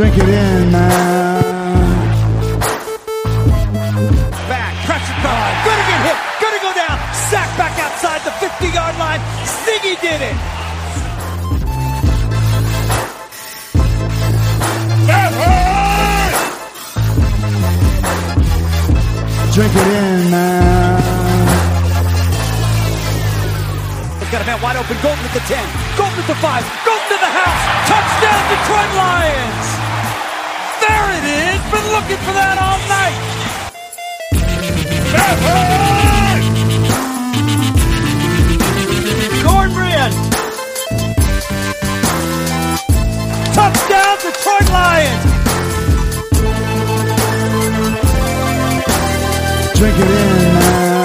Drink it in, man. Back, pressure card. Gonna get hit. Gonna go down. Sack back outside the 50 yard line. Ziggy did it. Drink it in, man. He's got a man wide open. Golladay at the 10. Golladay at the 5. Golladay to the house. Touchdown, Detroit Lions. There it is. Been looking for that all night. Cornbread. Touchdown, Detroit Lions. Drink it in, man.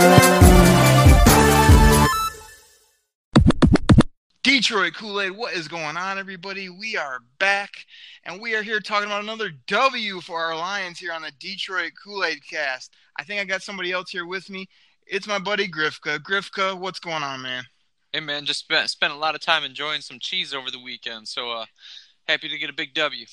Detroit Kool Aid, what is going on, everybody? We are back, and we are here talking about another W for our Lions here on the Detroit Kool Aid cast. I think I got somebody else here with me. It's my buddy Grifka. Grifka, what's going on, man? Hey man, just spent spent a lot of time enjoying some cheese over the weekend, so uh, happy to get a big W.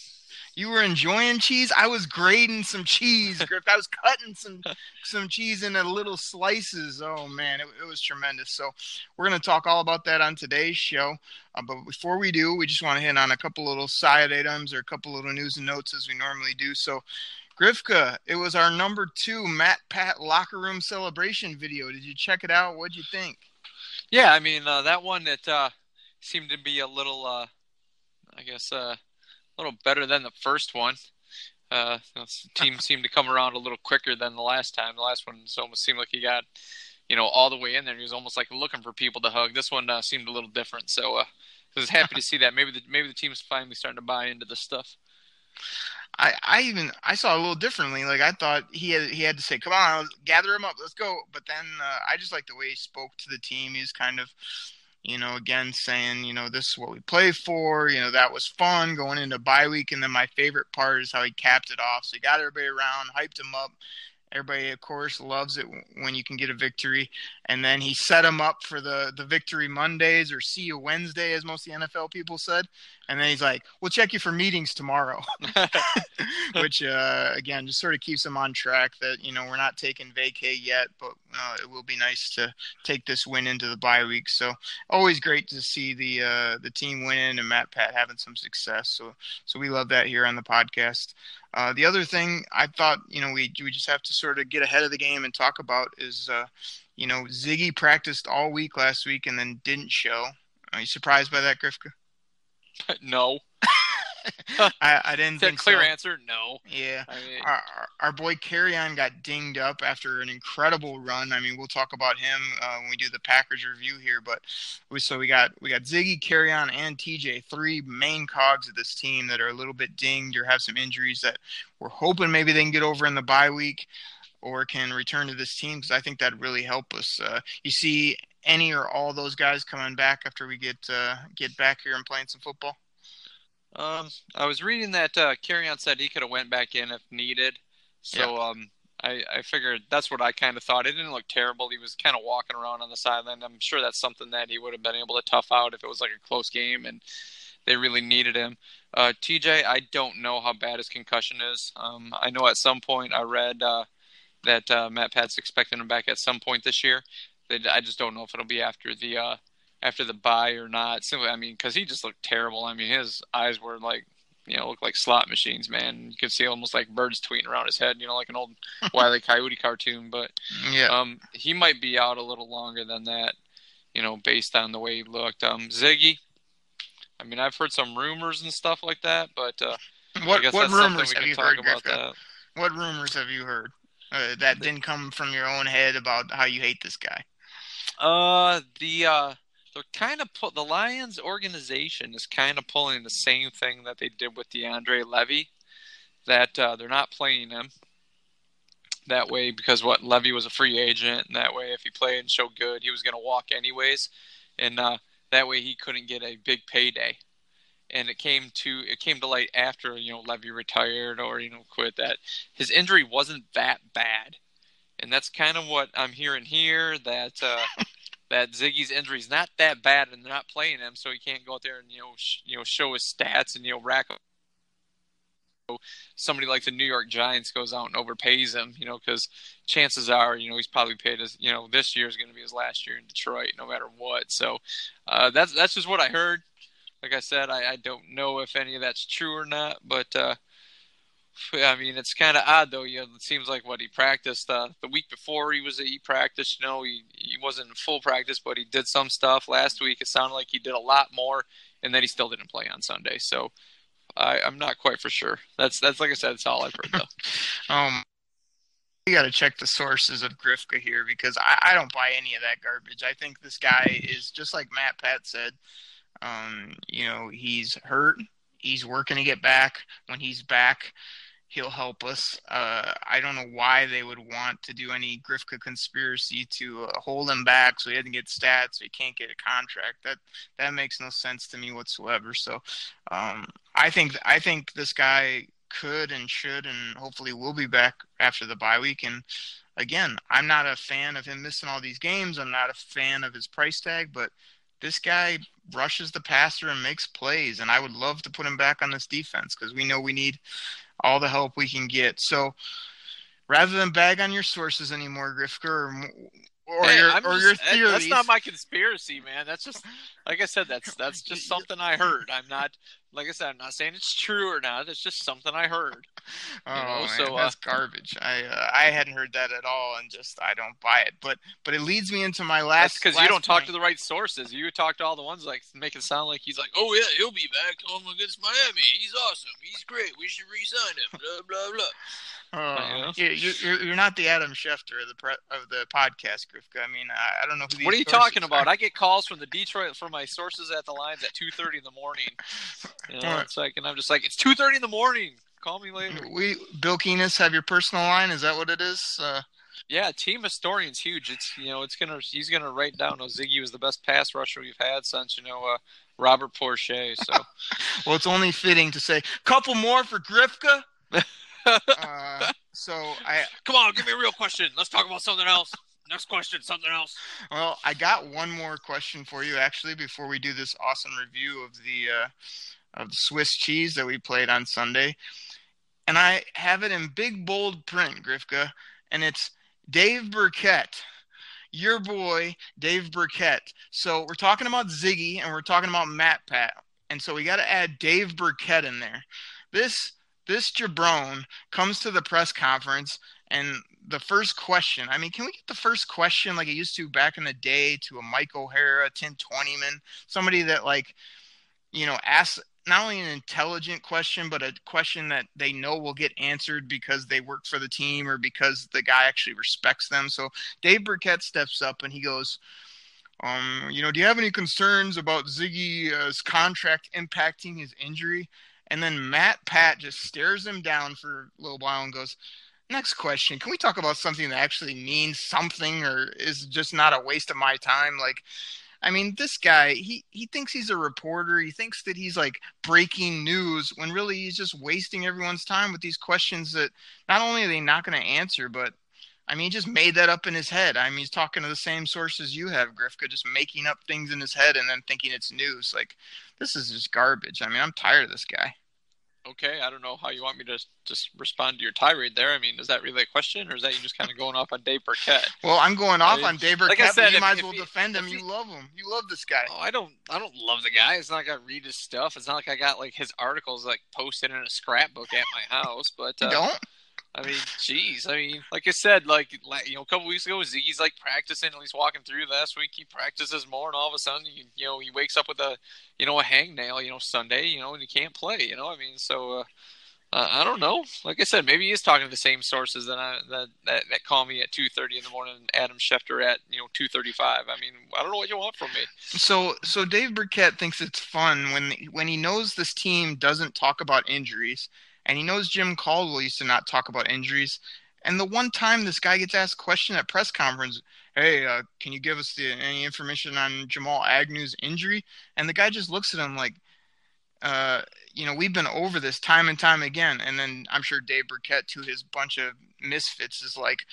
You were enjoying cheese. I was grading some cheese, Griff. I was cutting some some cheese into little slices. Oh man, it, it was tremendous. So we're gonna talk all about that on today's show. Uh, but before we do, we just want to hit on a couple little side items or a couple little news and notes as we normally do. So. Grifka, it was our number two Matt Pat locker room celebration video. Did you check it out? What'd you think? Yeah, I mean uh, that one that uh, seemed to be a little, uh, I guess, uh, a little better than the first one. Uh, the team seemed to come around a little quicker than the last time. The last one almost seemed like he got, you know, all the way in there. He was almost like looking for people to hug. This one uh, seemed a little different. So uh, I was happy to see that. Maybe the maybe the team's finally starting to buy into this stuff. I, I even I saw it a little differently. Like I thought he had he had to say, "Come on, gather him up, let's go." But then uh, I just like the way he spoke to the team. He's kind of, you know, again saying, you know, this is what we play for. You know, that was fun going into bye week. And then my favorite part is how he capped it off. So he got everybody around, hyped him up. Everybody, of course, loves it when you can get a victory. And then he set him up for the, the victory Mondays or see you Wednesday, as most of the NFL people said. And then he's like, we'll check you for meetings tomorrow, which, uh, again, just sort of keeps him on track that, you know, we're not taking vacay yet, but uh, it will be nice to take this win into the bye week. So always great to see the, uh, the team winning and Matt Pat having some success. So, so we love that here on the podcast. Uh, the other thing I thought, you know, we we just have to sort of get ahead of the game and talk about is, uh, you know, Ziggy practiced all week last week and then didn't show. Are you surprised by that, Grifka? no. I, I didn't that think clear so. answer? No. Yeah. I mean, Our, our, boy Kerryon got dinged up after an incredible run. I mean, we'll talk about him uh, when we do the Packers review here. But we, so we got we got Ziggy, Kerryon, and TJ, three main cogs of this team that are a little bit dinged or have some injuries that we're hoping maybe they can get over in the bye week or can return to this team because I think that'd really help us. Uh, you see any or all those guys coming back after we get uh, get back here and playing some football? Um, I was reading that uh, Kerryon said he could have went back in if needed. So um, I, I figured that's what I kind of thought. It didn't look terrible. He was kind of walking around on the sideline. I'm sure that's something that he would have been able to tough out if it was like a close game and they really needed him. Uh, TJ, I don't know how bad his concussion is. Um, I know at some point I read uh, that uh, Matt Pat's expecting him back at some point this year. They, I just don't know if it'll be after the uh, after the bye or not. Simply, I mean, because he just looked terrible. I mean, his eyes were like, you know, looked like slot machines, man. You could see almost like birds tweeting around his head, you know, like an old Wile E. Coyote cartoon. But Yeah. um, he might be out a little longer than that, you know, based on the way he looked. Um, Ziggy, I mean, I've heard some rumors and stuff like that, but uh, what what rumors have can you talk heard, about that. What rumors have you heard uh, that didn't come from your own head about how you hate this guy? Uh, the uh, they're kind of the Lions organization is kind of pulling the same thing that they did with DeAndre Levy, that uh, they're not playing him. That way because what Levy was a free agent, and that way if he played and showed good, he was going to walk anyways, and uh, that way he couldn't get a big payday. And it came to it came to light after you know Levy retired or you know quit that. His injury wasn't that bad, and that's kind of what I'm hearing here that uh, that Ziggy's injury is not that bad and they're not playing him, so he can't go out there and you know sh- you know show his stats and you know rack up So somebody like the New York Giants goes out and overpays him, you know, because chances are, you know, he's probably paid as you know, this year is going to be his last year in Detroit, no matter what. So uh, that's that's just what I heard. Like I said, I, I don't know if any of that's true or not, but uh, I mean, it's kind of odd though. You know, it seems like what he practiced uh, the week before he was he practiced. You know, he he wasn't in full practice, but he did some stuff. Last week, it sounded like he did a lot more, and then he still didn't play on Sunday. So I, I'm not quite for sure. That's that's like I said, that's all I've heard though. Um, you got to check the sources of Grifka here because I, I don't buy any of that garbage. I think this guy is just like Matt Pat said. Um, you know, he's hurt. He's working to get back. When he's back, he'll help us. Uh, I don't know why they would want to do any Grifka conspiracy to uh, hold him back so he doesn't get stats, so he can't get a contract. That that makes no sense to me whatsoever. So, um, I think I think this guy could and should and hopefully will be back after the bye week. And again, I'm not a fan of him missing all these games. I'm not a fan of his price tag, but this guy rushes the passer and makes plays, and I would love to put him back on this defense because we know we need all the help we can get. So rather than bag on your sources anymore, Grifka, or, or Hey, your I'm or just- your theories, That's not my conspiracy, man. That's just like I said. That's that's just something I heard. I'm not like I said. I'm not saying it's true or not. It's just something I heard. oh, know, man, so, uh, that's garbage. I uh, I hadn't heard that at all, and just I don't buy it. But but it leads me into my last because you don't talk to the right sources. You talk to all the ones like make it sound like he's like, oh yeah, he'll be back home against Miami. He's awesome. He's great. We should re-sign him. Blah blah blah. Oh, Yeah. you- you- you're, you're not the Adam Schefter of the pre- of the podcast, Grifka. I mean, I, I don't know who What are you talking about? are. I get calls from the Detroit from my sources at the Lions at two thirty in the morning. You know, it's like, and I'm just like, it's two thirty in the morning. Call me later. We Bill Keenist have your personal line. Is that what it is? Uh, Yeah, team historian's huge. It's you know, it's gonna he's gonna write down. Oh, Ziggy was the best pass rusher we've had since you know uh, Robert Porcher. So well, it's only fitting to say couple more for Grifka. uh, so I come on, give me a real question. Let's talk about something else. Next question, something else. well, I got one more question for you actually before we do this awesome review of the uh, of the Swiss cheese that we played on Sunday, and I have it in big bold print, Grifka, and it's Dave Birkett. Your boy, Dave Birkett. So we're talking about Ziggy and we're talking about Matt Pat. And so we got to add Dave Birkett in there. This this jabron comes to the press conference and the first question i mean can we get the first question like it used to back in the day to a mike o'hara tim twentyman somebody that like you know asks not only an intelligent question but a question that they know will get answered because they work for the team or because the guy actually respects them so dave birkett steps up and he goes um, you know, do you have any concerns about Ziggy's contract impacting his injury? And then Matt Pat just stares him down for a little while and goes, Next question. Can we talk about something that actually means something or is just not a waste of my time? Like, I mean, this guy, he, he thinks he's a reporter. He thinks that he's like breaking news when really he's just wasting everyone's time with these questions that not only are they not going to answer, but I mean, he just made that up in his head. I mean, he's talking to the same sources you have, Grifka, just making up things in his head and then thinking it's news. Like, this is just garbage. I mean, I'm tired of this guy. Okay, I don't know how you want me to just respond to your tirade there. I mean, is that really a question, or is that you just kind of going off on Dave Birkett? Well, I'm going off mean, on Dave Birkett. like I said, you if- might as well he- defend him. if You love him. You love this guy. Oh, I don't, I don't love the guy. It's not like I read his stuff. It's not like I got like his articles like posted in a scrapbook at my house. But You uh, don't? I mean, jeez. I mean, like I said, like you know, a couple weeks ago, Ziggy's like practicing. and he's walking through. Last week, he practices more, and all of a sudden, you, you know, he wakes up with a, you know, a hangnail. You know, Sunday. You know, and he can't play. You know, I mean, so. Uh, uh, I don't know. Like I said, maybe he is talking to the same sources that I that that, that call me at two thirty in the morning. and Adam Schefter at you know two thirty five. I mean, I don't know what you want from me. So, so Dave Birkett thinks it's fun when when he knows this team doesn't talk about injuries, and he knows Jim Caldwell used to not talk about injuries. And the one time this guy gets asked a question at press conference, hey, uh, can you give us the, any information on Jamal Agnew's injury? And the guy just looks at him like, uh, you know, we've been over this time and time again. And then I'm sure Dave Birkett, to his bunch of misfits, is like,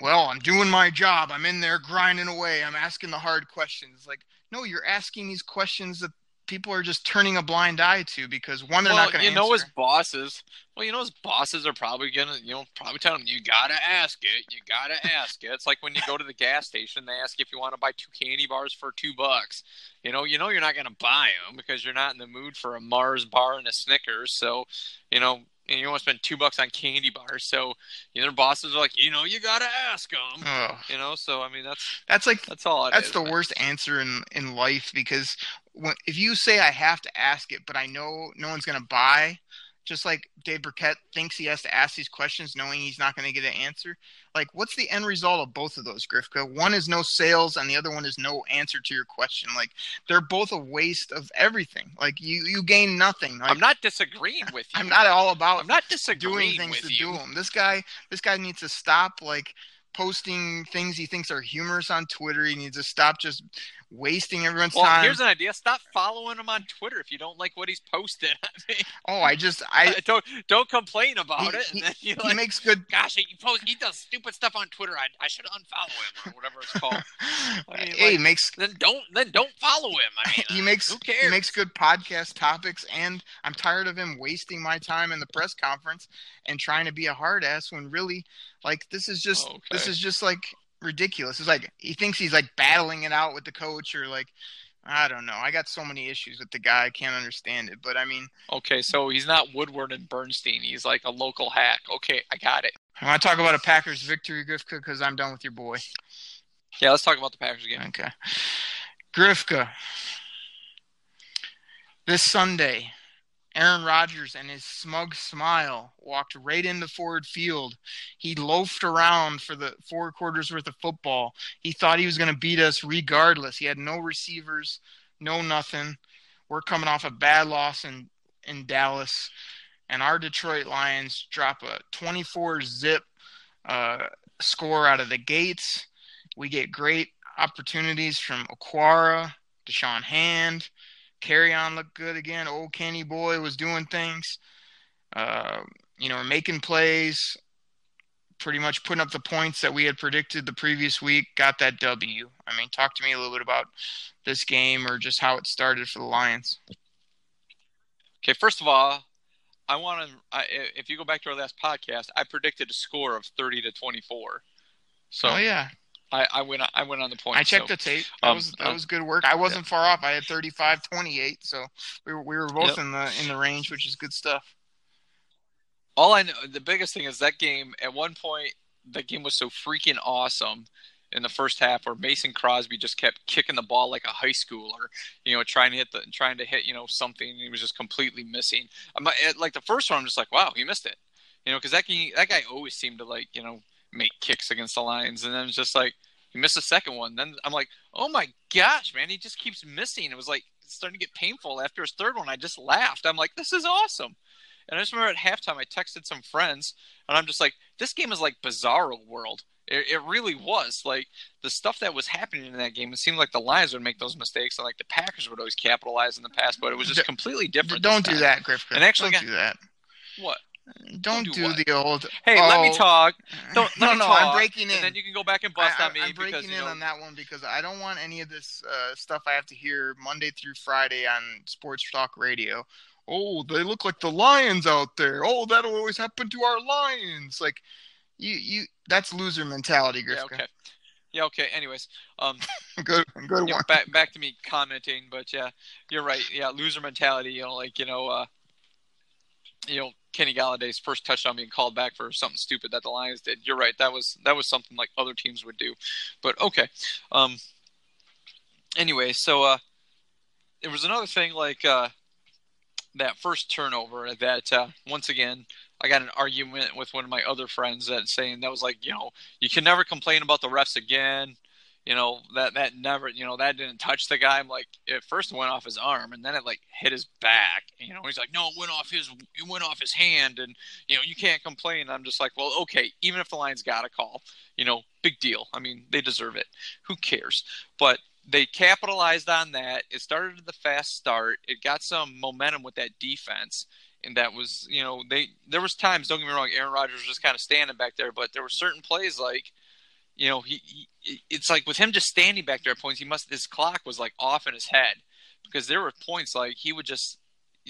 well, I'm doing my job. I'm in there grinding away. I'm asking the hard questions. Like, no, you're asking these questions that people are just turning a blind eye to because one they're well, not going to you answer. know his bosses. Well, you know his bosses are probably gonna, you know, probably tell him you gotta ask it. You gotta ask it. It's like when you go to the gas station, they ask if you want to buy two candy bars for two bucks. You know, you know you're not gonna buy them because you're not in the mood for a Mars bar and a Snickers. So, you know, and you want to spend two bucks on candy bars. So, you know, their bosses are like, you know, you gotta ask them. You know, so I mean, that's that's like that's all. that's is, the man. worst answer in in life because when, if you say I have to ask it, but I know no one's going to buy, just like Dave Birkett thinks he has to ask these questions knowing he's not going to get an answer. Like, what's the end result of both of those, Grifka? One is no sales, and the other one is no answer to your question. Like, they're both a waste of everything. Like, you you gain nothing. Like, I'm not disagreeing with you. I'm not all about I'm not disagreeing doing things to you. do them. This guy, this guy needs to stop like posting things he thinks are humorous on Twitter. He needs to stop just wasting everyone's Well, time. here's an idea. Stop following him on Twitter if you don't like what he's posted. I mean, oh, I just I don't don't complain about he, it. he- and then you he like, makes good. gosh, he post he does stupid stuff on Twitter. I, I should unfollow him or whatever it's called. I mean, hey, like- makes then don't then don't follow him. I mean, he makes who cares? he makes good podcast topics, and I'm tired of him wasting my time in the press conference and trying to be a hard ass when really, like, this is just this Okay. is just like ridiculous. It's like he thinks he's like battling it out with the coach or like. I don't know. I got so many issues with the guy. I can't understand it. But I mean, Okay, so he's not Woodward and Bernstein. He's like a local hack. Okay, I got it. I want to talk about a Packers victory, Grifka, because I'm done with your boy. Yeah, let's talk about the Packers game. Okay. Grifka. This Sunday, Aaron Rodgers and his smug smile walked right into Ford Field. He loafed around for the four quarters worth of football. He thought he was going to beat us regardless. He had no receivers, no nothing. We're coming off a bad loss in, in Dallas, and our Detroit Lions drop a 24 zip uh, score out of the gates. We get great opportunities from Aquara, Da'Shawn Hand. Kerryon looked good again. Old Kenny Boy was doing things. Uh, you know, making plays, pretty much putting up the points that we had predicted the previous week. Got that W. I mean, talk to me a little bit about this game or just how it started for the Lions. Okay, first of all, I want to. I, if you go back to our last podcast, I predicted a score of thirty to twenty-four. So oh yeah, I, I went. I went on the point. I checked so, the tape. That um, was that um, was good work. I wasn't far off. I had 35-28, so we were we were both Yep. in the in the range, which is good stuff. all I know. The biggest thing is that game. At one point, that game was so freaking awesome in the first half, where Mason Crosby just kept kicking the ball like a high schooler. You know, trying to hit the trying to hit you know something. He was just completely missing. I'm like- like the first one. I'm just like, wow, he missed it. You know, because that guy, that guy always seemed to like you know make kicks against the Lions, and then it's just like he missed the second one. Then I'm like, oh my gosh, man, he just keeps missing. It was like it's starting to get painful after his third one. I just laughed. I'm like, this is awesome. And I just remember at halftime, I texted some friends, and I'm just like, this game is like Bizarro World. It, it really was like the stuff that was happening in that game. It seemed like the Lions would make those mistakes, and like the Packers would always capitalize in the past, but it was just completely different. Don't do time. that, Griffin. And actually don't got- do that. What? Don't, do do, what? the old. Hey, let me oh, talk. Don't let no, me no, talk, I'm breaking in. and then you can go back and bust I, on me I'm because breaking you in know, on that one because I don't want any of this uh, stuff I have to hear Monday through Friday on Sports Talk Radio. Oh, they look like the Lions out there. Oh, that'll always happen to our Lions. Like, you, you, that's loser mentality, yeah, okay, yeah, okay. Anyways, um, Good, good Yeah, one. back back to me commenting, but yeah, you're right. Yeah, loser mentality. You know, like you know, uh, you know, Kenny Golladay's first touchdown being called back for something stupid that the Lions did. You're right. That was that was something like other teams would do. But okay. Um. Anyway, so uh, there was another thing like uh, that first turnover that uh, once again I got an argument with one of my other friends that saying that was like you know you can never complain about the refs again you know that that never you know that didn't touch the guy. I'm like it first went off his arm and then it like hit his back. You know he's like no it went off his it went off his hand. And you know you can't complain. I'm just like well okay even if the lions got a call you know big deal. I mean they deserve it. Who cares? But they capitalized on that. It started the fast start. It got some momentum with that defense. And that was you know they there was times don't get me wrong aaron rodgers was just kind of standing back there but there were certain plays like you know, he, he it's like with him just standing back there at points, he must his clock was like off in his head because there were points like he would just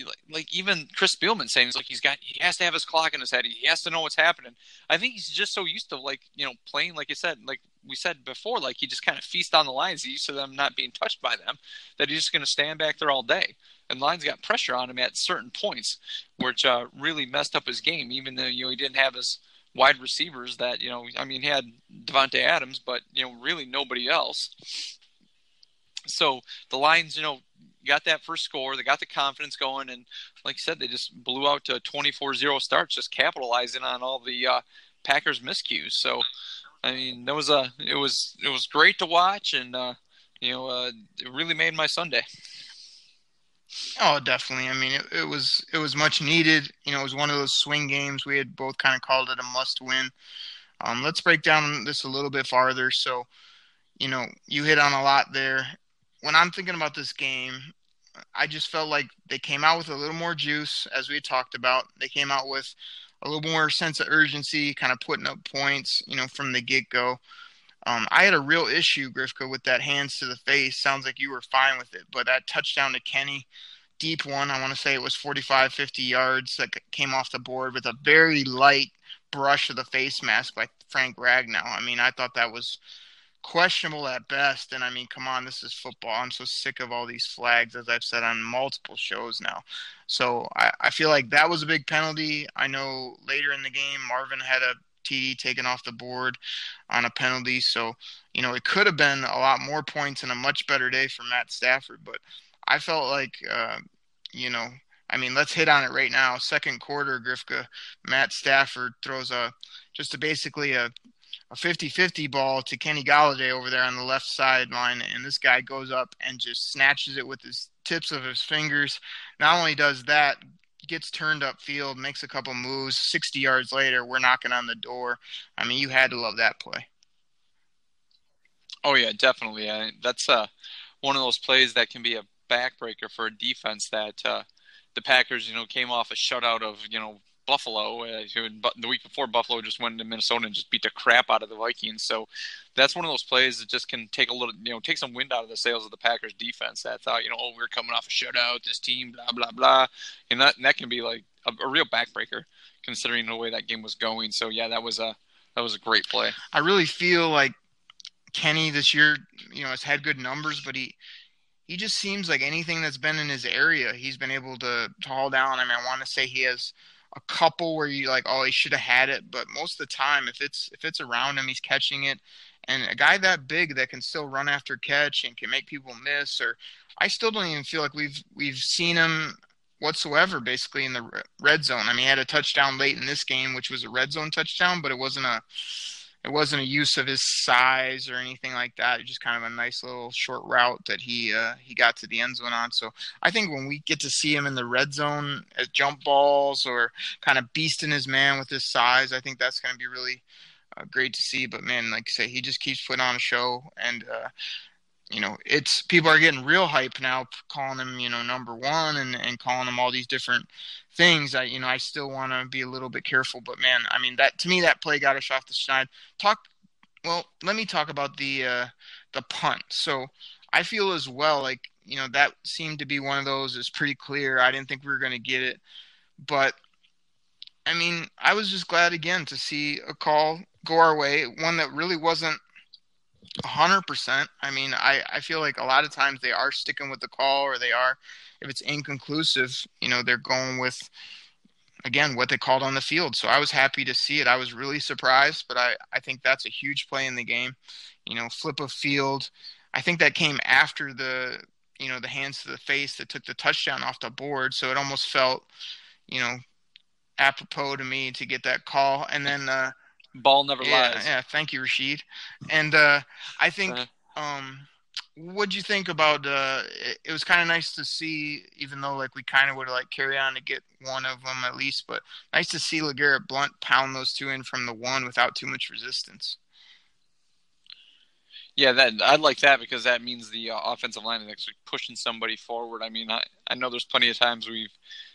like, like even Chris Spielman saying like he's got he has to have his clock in his head. He has to know what's happening. I think he's just so used to like you know playing like you said like we said before like he just kind of feasts on the Lions. He's used to them not being touched by them. That he's just going to stand back there all day. And Lions got pressure on him at certain points, which uh, really messed up his game. Even though you know he didn't have his wide receivers that you know I mean he had Davante Adams, but you know really nobody else. So the Lions, you know, got that first score. They got the confidence going, and like I said, they just blew out to 24-0 starts, just capitalizing on all the uh, Packers miscues. So, I mean, that was a it was it was great to watch, and uh, you know, uh, it really made my Sunday. Oh, definitely. I mean, it, it was it was much needed. You know, it was one of those swing games. We had both kind of called it a must win. Um, let's break down this a little bit farther. So, you know, you hit on a lot there. When I'm thinking about this game, I just felt like they came out with a little more juice, as we talked about. They came out with a little more sense of urgency, kind of putting up points, you know, from the get go. Um, I had a real issue, Grifka, with that hands to the face. Sounds like you were fine with it, but that touchdown to Kenny, deep one, I want to say it was 45, 50 yards that came off the board with a very light brush of the face mask by Frank Ragnow. I mean, I thought that was questionable at best. And I mean, come on, this is football. I'm so sick of all these flags, as I've said on multiple shows now. So I, I feel like that was a big penalty. I know later in the game, Marvin had a TD taken off the board on a penalty. So, you know, it could have been a lot more points and a much better day for Matt Stafford. But I felt like, uh, you know, I mean, let's hit on it right now. Second quarter, Grifka, Matt Stafford throws a just a basically a a 50-50 ball to Kenny Golladay over there on the left sideline, and this guy goes up and just snatches it with his tips of his fingers. Not only does that, gets turned up field, makes a couple moves. 60 yards later, we're knocking on the door. I mean, you had to love that play. Oh yeah, definitely. I, that's uh, one of those plays that can be a backbreaker for a defense that uh, the Packers, you know, came off a shutout of you know Buffalo. Uh, the week before, Buffalo just went to Minnesota and just beat the crap out of the Vikings. So that's one of those plays that just can take a little, you know, take some wind out of the sails of the Packers defense. That thought, you know, oh, we're coming off a shutout, this team, blah blah blah, and that and that can be like a, a real backbreaker considering the way that game was going. So yeah, that was a that was a great play. I really feel like Kenny this year, you know, has had good numbers, but he he just seems like anything that's been in his area, he's been able to, to haul down. I mean, I want to say he has a couple where you like, oh, he should have had it, but most of the time, if it's if it's around him, he's catching it. And a guy that big that can still run after catch and can make people miss, or I still don't even feel like we've we've seen him whatsoever basically in the red zone. I mean, he had a touchdown late in this game, which was a red zone touchdown, but it wasn't a it wasn't a use of his size or anything like that. Just kind of a nice little short route that he uh, he got to the end zone on. So I think when we get to see him in the red zone as jump balls or kind of beasting his man with his size, I think that's going to be really uh, great to see. But man, like I say, he just keeps putting on a show, and uh, you know, it's people are getting real hype now, calling him, you know, number one and, and calling him all these different things. I, you know, I still want to be a little bit careful, but man, I mean, that to me, that play got us off the schneid. Talk, well, let me talk about the, uh, the punt. So I feel as well, like, you know, that seemed to be one of those is pretty clear. I didn't think we were going to get it, but I mean, I was just glad again to see a call go our way, one that really wasn't hundred percent. I mean, I, I feel like a lot of times they are sticking with the call or they are, if it's inconclusive, you know, they're going with, again, what they called on the field. So I was happy to see it. I was really surprised, but I, I think that's a huge play in the game. You know, flip of field. I think that came after the, you know, the hands to the face that took the touchdown off the board. So it almost felt, you know, apropos to me to get that call. And then, uh, Ball never yeah, lies. Yeah, thank you, Rashid. And uh, I think, um, what'd you think about? Uh, it, it was kind of nice to see, even though like we kind of would like Kerryon to get one of them at least, but nice to see LeGarrette Blunt pound those two in from the one without too much resistance. Yeah, that I like that because that means the uh, offensive line is actually pushing somebody forward. I mean, I, I know there's plenty of times we've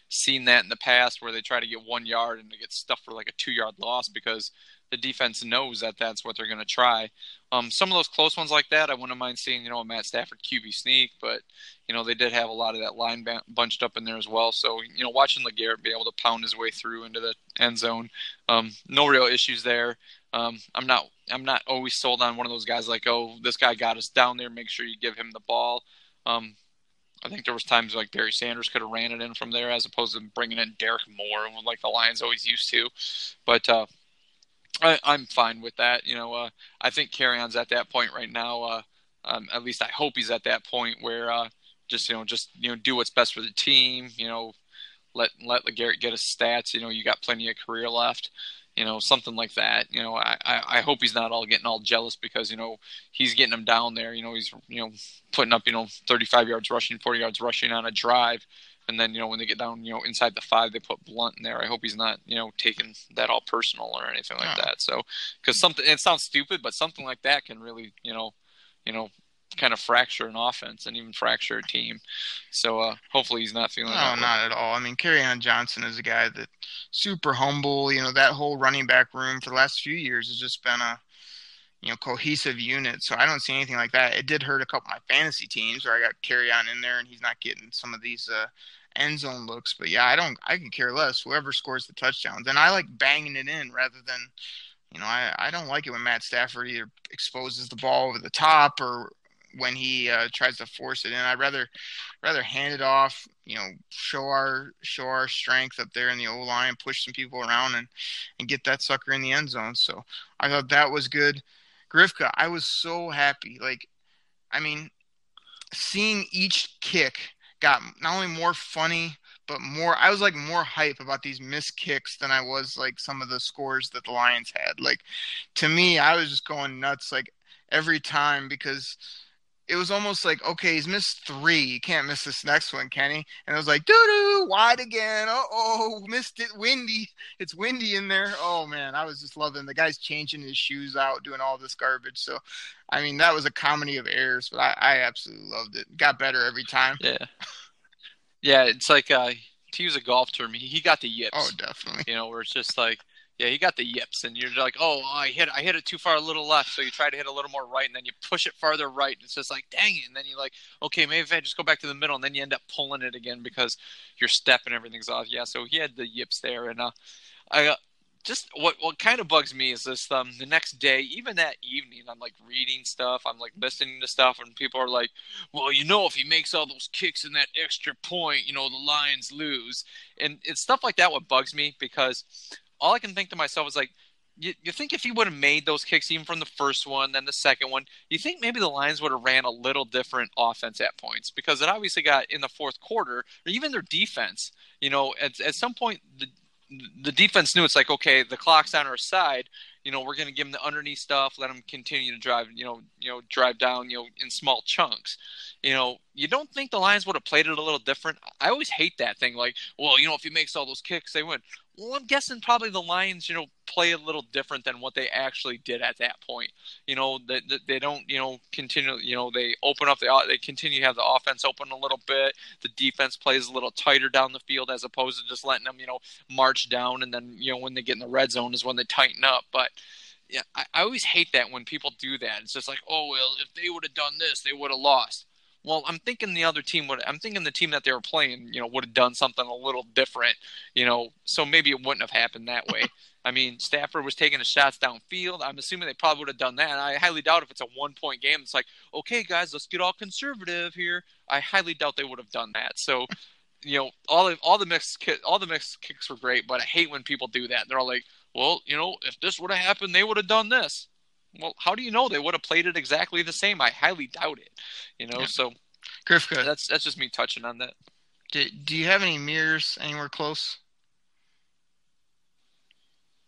seen that in the past where they try to get one yard and they get stuffed for like a two yard loss because the defense knows that that's what they're going to try. Um, some of those close ones like that, I wouldn't mind seeing, you know, a Matt Stafford QB sneak, but you know they did have a lot of that line bunched up in there as well. So you know, watching LeGarrette be able to pound his way through into the end zone, um, no real issues there. Um, I'm not I'm not always sold on one of those guys like, oh, this guy got us down there. Make sure you give him the ball. Um, I think there was times like Barry Sanders could have ran it in from there as opposed to bringing in Derrick Moore like the Lions always used to. But uh, I, am fine with that. You know, uh, I think Kerryon's at that point right now. Uh, um, at least I hope he's at that point where uh, just you know just you know do what's best for the team. You know, let let LeGarrette get his stats. You know, you got plenty of career left you know, something like that. You know, I, I hope he's not all getting all jealous because, you know, he's getting them down there. You know, he's, you know, putting up, you know, 35 yards rushing, 40 yards rushing on a drive. And then, you know, when they get down, you know, inside the five, they put Blunt in there. I hope he's not, you know, taking that all personal or anything like that. So, because something, it sounds stupid, but something like that can really, you know, you know, kind of fracture an offense and even fracture a team. So uh, hopefully he's not feeling. No, not at all. I mean, Kerryon Johnson is a guy that super humble. You know, that whole running back room for the last few years has just been a you know cohesive unit. So I don't see anything like that. It did hurt a couple of my fantasy teams where I got Kerryon in there and he's not getting some of these. Uh, end zone looks but yeah i don't i can care less whoever scores the touchdowns and i like banging it in rather than you know, I, I don't like it when Matt Stafford either exposes the ball over the top or when he uh, tries to force it in. I'd rather rather hand it off, you know, show our show our strength up there in the O line, push some people around, and and get that sucker in the end zone. So I thought that was good. Grifka, I was so happy. Like, I mean, seeing each kick got not only more funny but more I was like more hype about these missed kicks than I was like some of the scores that the Lions had. Like to me, I was just going nuts like every time because it was almost like, okay, he's missed three. You can't miss this next one, Kenny. And it was like, doo doo, wide again. Uh oh, missed it. Windy. It's windy in there. Oh man, I was just loving the guy's changing his shoes out, doing all this garbage. So, I mean, that was a comedy of errors, but I, I absolutely loved it. Got better every time. Yeah. Yeah, it's like uh, to use a golf term, he got the yips. Oh, definitely. You know, where it's just like yeah, he got the yips, and you're like, oh, I hit, I hit it too far, a little left. So you try to hit a little more right, and then you push it farther right. And it's just like, dang it. And then you're like, okay, maybe if I just go back to the middle, and then you end up pulling it again because your step and everything's off. Yeah, so he had the yips there, and uh, I uh, just what what kind of bugs me is this um the next day, even that evening, I'm like reading stuff, I'm like listening to stuff, and people are like, well, you know, if he makes all those kicks in that extra point, you know, the Lions lose, and it's stuff like that. What bugs me because all I can think to myself is like, you, you think if he would have made those kicks even from the first one, then the second one, you think maybe the Lions would have ran a little different offense at points because it obviously got in the fourth quarter, or even their defense. You know, at at some point the the defense knew it's like okay, the clock's on our side. You know, we're going to give them the underneath stuff, let them continue to drive. You know, you know, drive down. You know, in small chunks. You know, you don't think the Lions would have played it a little different? I always hate that thing. Like, well, you know, if he makes all those kicks, they win. Well, I'm guessing probably the Lions, you know, play a little different than what they actually did at that point. You know, they, they don't, you know, continue, you know, they open up the, they continue to have the offense open a little bit. The defense plays a little tighter down the field as opposed to just letting them, you know, march down. And then, you know, when they get in the red zone is when they tighten up. But, yeah, I, I always hate that when people do that. It's just like, oh, well, if they would have done this, they would have lost. Well, I'm thinking the other team would. I'm thinking the team that they were playing, you know, would have done something a little different, you know. So maybe it wouldn't have happened that way. I mean, Stafford was taking the shots downfield. I'm assuming they probably would have done that. I highly doubt if it's a one point game. It's like, okay, guys, let's get all conservative here. I highly doubt they would have done that. So, you know, all the all the mixed all the mixed kicks were great, but I hate when people do that. They're all like, well, you know, if this would have happened, they would have done this. Well, how do you know they would have played it exactly the same? I highly doubt it. You know, yeah. so Grifka, that's that's just me touching on that. Do, do you have any mirrors anywhere close?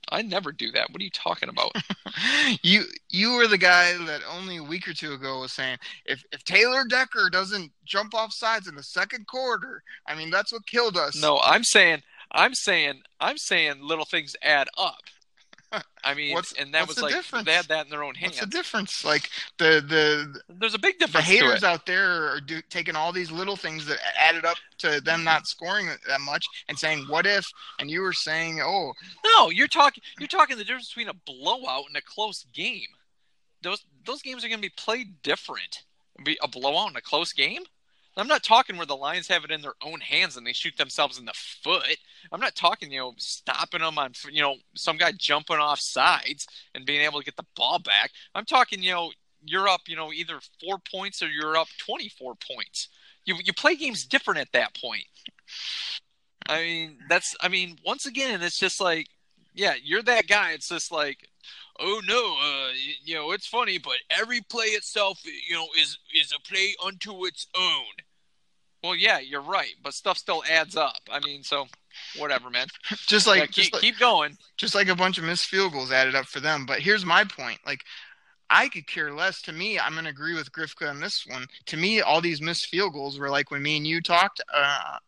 I never do that. What are you talking about? you you were the guy that only a week or two ago was saying if if Taylor Decker doesn't jump off sides in the second quarter, I mean that's what killed us. No, I'm saying I'm saying I'm saying little things add up. I mean, What's- and that was the like difference? they had that in their own hands. What's the difference? Like the the There's a big the difference to haters out there are do, taking all these little things that added up to them not scoring that much and saying what if and you were saying oh No, you're talking you're talking the difference between a blowout and a close game. Those those games are going to be played different. Be a blowout and a close game. I'm not talking where the Lions have it in their own hands and they shoot themselves in the foot. I'm not talking, you know, stopping them on, you know, some guy jumping off sides and being able to get the ball back. I'm talking, you know, you're up, you know, either four points or you're up 24 points. You you play games different at that point. I mean, that's I mean, once again, it's just like, yeah, you're that guy. It's just like, oh no, uh, you know, it's funny, but every play itself, you know, is is a play unto its own. Well, yeah, you're right, but stuff still adds up. I mean, so whatever, man. just like Yeah, just keep like, keep going. just like a bunch of missed field goals added up for them. But here's my point: like, I could care less. To me, I'm gonna agree with Grifka on this one. To me, all these missed field goals were like when me and you talked uh,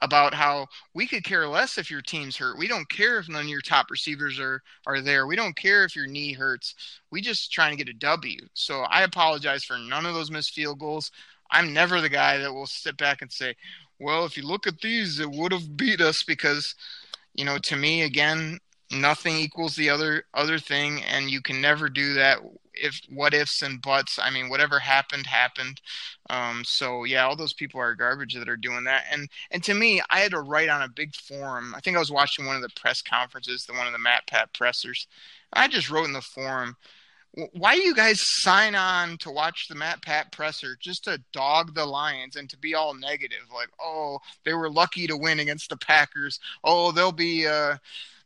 about how we could care less if your team's hurt. We don't care if none of your top receivers are are there. We don't care if your knee hurts. We just trying to get a W. So I apologize for none of those missed field goals. I'm never the guy that will sit back and say, "Well, if you look at these, it would have beat us," because you know, to me, again, nothing equals the other other thing, and you can never do that. If what ifs and buts, I mean, whatever happened happened. Um, so yeah, all those people are garbage that are doing that. And and to me, I had to write on a big forum. I think I was watching one of the press conferences, the one of the Matt Pat pressers. I just wrote in the forum, "Wh- why do you guys sign on to watch the Matt Pat presser just to dog the Lions and to be all negative? Like, oh, they were lucky to win against the Packers. Oh, they'll be uh,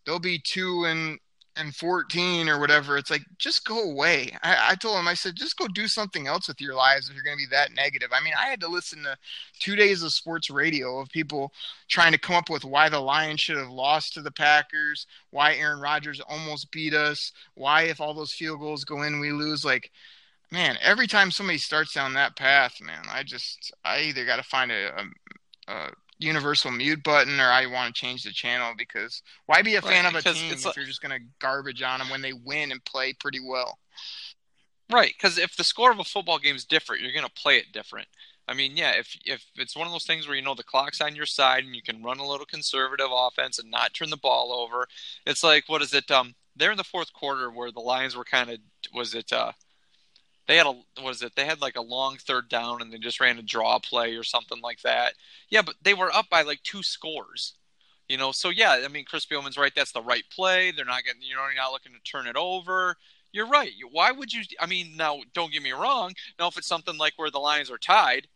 they'll be two and and 14 or whatever. It's like, just go away. I, I told him, I said, just go do something else with your lives if you're going to be that negative. I mean, I had to listen to two days of sports radio of people trying to come up with why the Lions should have lost to the Packers, why Aaron Rodgers almost beat us, why if all those field goals go in, we lose. Like, man, every time somebody starts down that path, man, I just, I either got to find a, a, a universal mute button or I want to change the channel because why be a fan Right, of a team if like- you're just going to garbage on them when they win and play pretty well? Right, because if the score of a football game is different, you're going to play it different. I mean, yeah, if if it's one of those things where you know the clock's on your side and you can run a little conservative offense and not turn the ball over, it's like what is it? Um, they're in the fourth quarter where the Lions were kind of was it? Uh, they had a what is it? They had like a long third down and they just ran a draw play or something like that. Yeah, but they were up by like two scores. You know, so yeah, I mean, Chris Spielman's right. That's the right play. They're not getting, you know, you're not looking to turn it over. You're right. Why would you? I mean, now don't get me wrong. Now, if it's something like where the Lions are tied,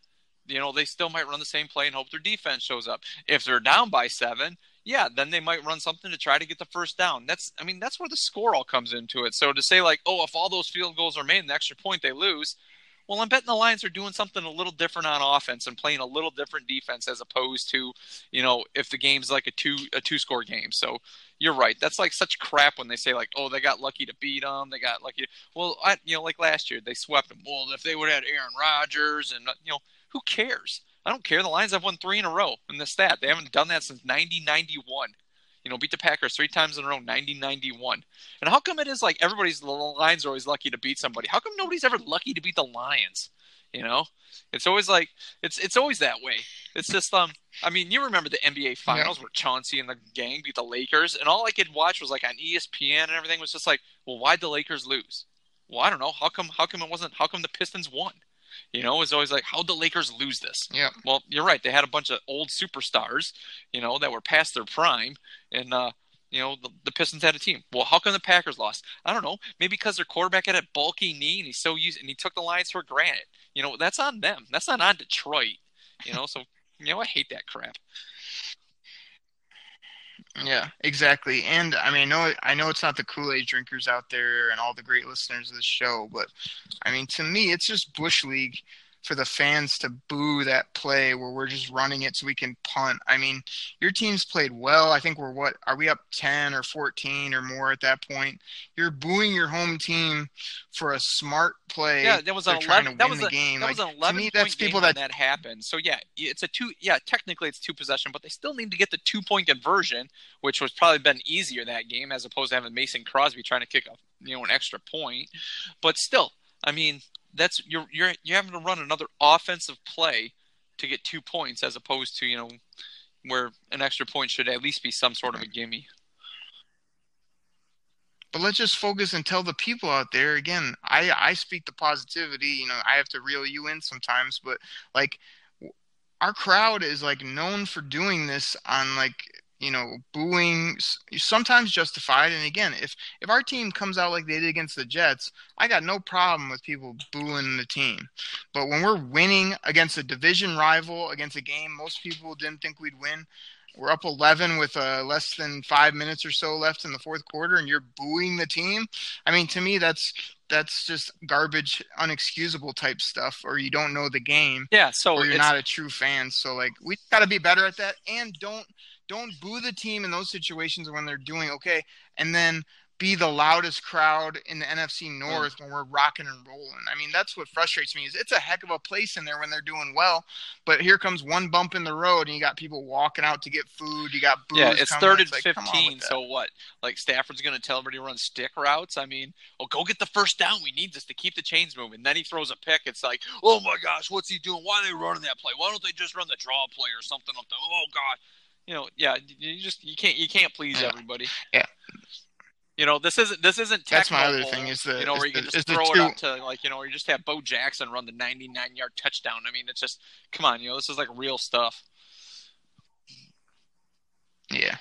you know, they still might run the same play and hope their defense shows up. If they're down by seven, yeah, then they might run something to try to get the first down. That's, I mean, that's where the score all comes into it. So to say like, oh, if all those field goals are made the extra point they lose, well, I'm betting the Lions are doing something a little different on offense and playing a little different defense as opposed to, you know, if the game's like a two a two score game. So you're right. That's like such crap when they say like, oh, they got lucky to beat them. They got lucky. Well, I, you know, like last year they swept them. Well, if they would have had Aaron Rodgers and you know, who cares? I don't care. The Lions have won three in a row in the stat. They haven't done that since 1991. You know, beat the Packers three times in a row, 1991. And how come it is like everybody's the Lions are always lucky to beat somebody? How come nobody's ever lucky to beat the Lions? You know, it's always like it's it's always that way. It's just um, I mean, you remember the NBA Finals where Chauncey and the gang beat the Lakers, and all I could watch was like on ESPN and everything was just like, well, why'd the Lakers lose? Well, I don't know. How come? How come it wasn't? How come the Pistons won? You know, it's always like, how'd the Lakers lose this? Yeah. Well, you're right. They had a bunch of old superstars, you know, that were past their prime, and uh, you know, the, the Pistons had a team. Well, how come the Packers lost? I don't know. Maybe because their quarterback had a bulky knee and he's so used, and he took the Lions for granted. You know, that's on them. That's not on Detroit. You know, so you know, I hate that crap. Yeah, exactly. And I mean, I know I know it's not the Kool Aid drinkers out there and all the great listeners of the show, but I mean, to me, it's just bush league for the fans to boo that play where we're just running it so we can punt. I mean, your team's played well. I think we're what are we up 10 or 14 or more at that point? You're booing your home team for a smart play. Yeah, that was an trying 11 to that win was the a, game. that Like, was an to 11 me, point that's people when that that happened. So yeah, it's a two yeah, technically it's two possession, but they still need to get the two point conversion, which was probably been easier that game as opposed to having Mason Crosby trying to kick a you know an extra point. But still, I mean, that's you're you're you're having to run another offensive play to get two points as opposed to, you know, where an extra point should at least be some sort of a gimme. but let's just focus and tell the people out there again i i speak the positivity you know i have to reel you in sometimes but like our crowd is like known for doing this on like you know booing sometimes justified and again if if our team comes out like they did against the jets i got no problem with people booing the team but when we're winning against a division rival against a game most people didn't think we'd win we're up 11 with uh, less than five minutes or so left in the fourth quarter, and you're booing the team. I mean, to me, that's that's just garbage, unexcusable type stuff, or you don't know the game, Yeah, so or you're not a true fan. So like, we got to be better at that, and don't don't boo the team in those situations when they're doing okay, and then be the loudest crowd in the NFC North when we're rocking and rolling. I mean, that's what frustrates me is it's a heck of a place in there when they're doing well, but here comes one bump in the road and you got people walking out to get food. You got booze Yeah, it's coming. third and like, come on fifteen. So what? Like Stafford's going to tell everybody to run stick routes. I mean, oh, go get the first down. We need this to keep the chains moving. Then he throws a pick. It's like, oh my gosh, what's he doing? Why are they running that play? Why don't they just run the draw play or something up? Oh god, you know, yeah, you just you can't you can't please Yeah. everybody. Yeah. You know, this isn't this isn't That's my other thing is the- you know where you can is just the throw it up to like you know, or you just have Bo Jackson run the 99 yard touchdown. I mean, it's just come on, you know, this is like real stuff. Yeah,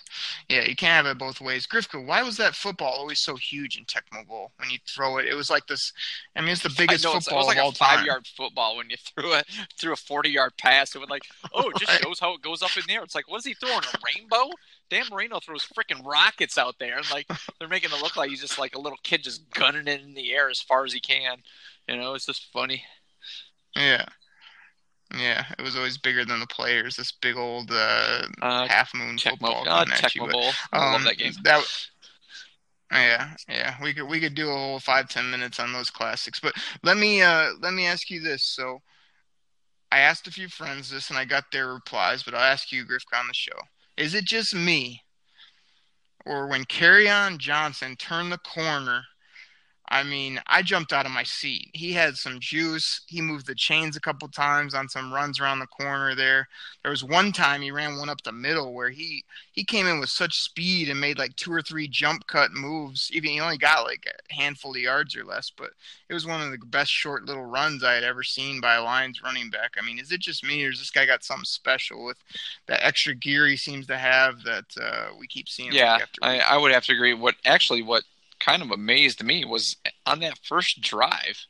yeah, you can't have it both ways. Grifka, why was that football always so huge in Tecmo Bowl when you throw it? It was like this. I mean, it's the biggest know, football it was like of all a five time. yard football when you threw it threw a forty yard pass. It was like, oh, it just shows how it goes up in the air. It's like, what is he throwing? A rainbow? Dan Marino throws freaking rockets out there, and like they're making it look like he's just like a little kid just gunning it in the air as far as he can. You know, it's just funny. Yeah, yeah, it was always bigger than the players. This big old uh, Uh, half moon football uh, coming at you. Tecmo but, Bowl. I love um, that game. That, yeah, yeah, we could we could do a whole five ten minutes on those classics. But let me uh let me ask you this. So, I asked a few friends this, and I got their replies. But I'll ask you, Grifka, on the show: Is it just me, or when Kerryon Johnson turned the corner? I mean, I jumped out of my seat. He had some juice. He moved the chains a couple times on some runs around the corner there. There was one time he ran one up the middle where he he came in with such speed and made like two or three jump cut moves. Even he only got like a handful of yards or less, but it was one of the best short little runs I had ever seen by a Lions running back. I mean, is it just me or has this guy got something special with that extra gear he seems to have that uh, we keep seeing? Yeah, week after I. I would have to agree. What actually what kind of amazed me was on that first drive.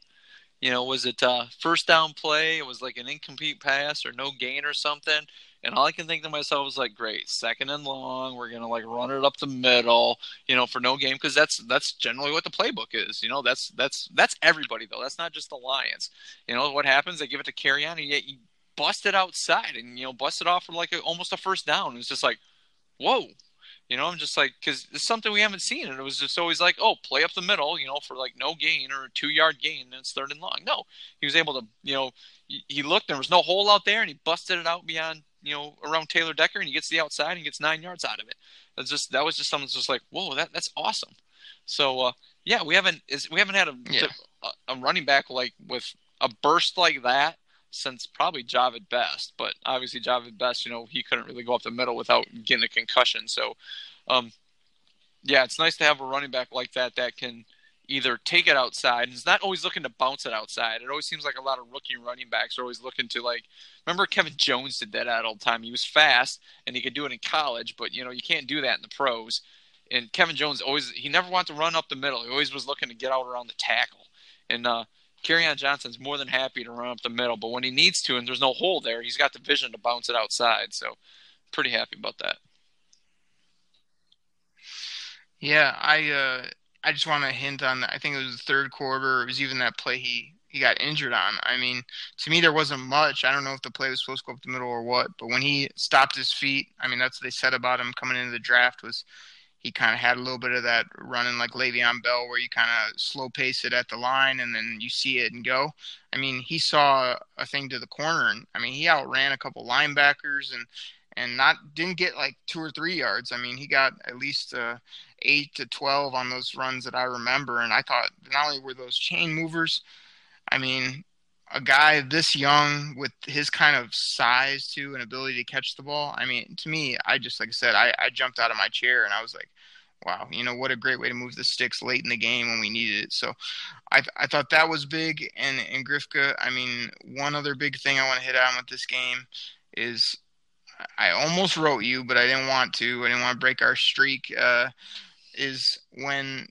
You know, was it uh, first down play? It was like an incomplete pass or no gain or something. And all I can think to myself was like, great, second and long. We're gonna like run it up the middle, you know, for no game because that's that's generally what the playbook is. You know, that's that's that's everybody though. That's not just the Lions. You know what happens? They give it to Kerryon, and yet you bust it outside and you know bust it off for like a, almost a first down. It's just like, whoa, you know, I'm just like, because it's something we haven't seen, and it was just always like, oh, play up the middle, you know, for like no gain or a two yard gain, and it's third and long. No, he was able to, you know, he, looked, there was no hole out there, and he busted it out beyond, you know, around Taylor Decker, and he gets the outside and gets nine yards out of it. That's just that was just something that's just like, whoa, that that's awesome. So uh, yeah, we haven't is we haven't had a, Yeah. a a running back like with a burst like that since probably Jahvid Best, but obviously Jahvid Best, you know, he couldn't really go up the middle without getting a concussion. So, um, yeah, it's nice to have a running back like that that can either take it outside. And he's not always looking to bounce it outside. It always seems like a lot of rookie running backs are always looking to like. Remember Kevin Jones did that all the time. He was fast and he could do it in college, but you know you can't do that in the pros. And Kevin Jones always he never wanted to run up the middle. He always was looking to get out around the tackle. And uh, Kerryon Johnson's more than happy to run up the middle, but when he needs to and there's no hole there, he's got the vision to bounce it outside. So pretty happy about that. Yeah, I uh, I just want to hint on. I think it was the third quarter. It was even that play he he got injured on. I mean, to me there wasn't much. I don't know if the play was supposed to go up the middle or what, but when he stopped his feet, I mean that's what they said about him coming into the draft was he kind of had a little bit of that running like Le'Veon Bell, where you kind of slow pace it at the line and then you see it and go. I mean, he saw a thing to the corner, and I mean, he outran a couple linebackers and and not didn't get like two or three yards. I mean, he got at least uh, eight to twelve on those runs that I remember, and I thought not only were those chain movers, I mean, a guy this young with his kind of size too and ability to catch the ball. I mean, to me, I just like I said, I, I jumped out of my chair and I was like, wow, you know what a great way to move the sticks late in the game when we needed it. So, I I thought that was big. And and Grifka, I mean, one other big thing I want to hit on with this game is I almost wrote you, but I didn't want to. I didn't want to break our streak. Uh, is when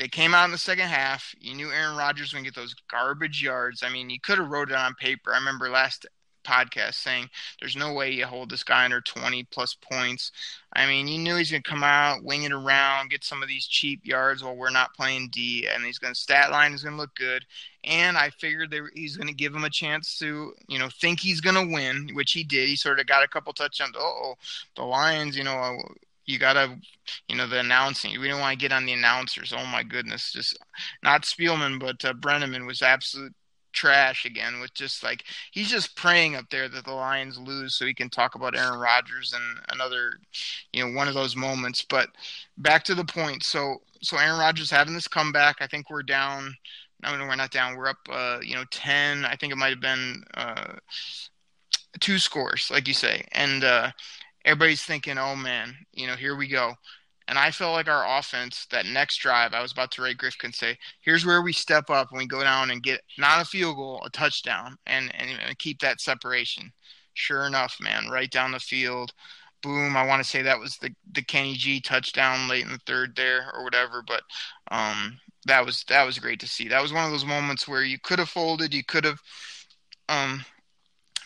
they came out in the second half. You knew Aaron Rodgers was going to get those garbage yards. I mean, you could have wrote it on paper. I remember last podcast saying there's no way you hold this guy under 20 plus points. I mean, you knew he's going to come out, wing it around, get some of these cheap yards while we're not playing D, and he's going to stat line is going to look good. And I figured he's going to give him a chance to, you know, think he's going to win, which he did. He sort of got a couple touchdowns. Oh, the Lions, you know, you gotta, you know, the announcing. We don't want to get on the announcers. Oh my goodness, just not Spielman, but uh, Brennaman was absolute trash again. With just like he's just praying up there that the Lions lose so he can talk about Aaron Rodgers and another, you know, one of those moments. But back to the point. So so Aaron Rodgers having this comeback. I think we're down. No, no, we're not down. We're up. Uh, you know, ten. I think it might have been uh, two scores, like you say, and. uh everybody's thinking, oh man, you know, here we go. And I felt like our offense, that next drive, I was about to Ray Griffin say, here's where we step up and we go down and get not a field goal, a touchdown, and, and, and keep that separation. Sure enough, man, right down the field. Boom. I want to say that was the, the Kenny G touchdown late in the third there or whatever, but um, that was that was great to see. That was one of those moments where you could have folded, you could have um,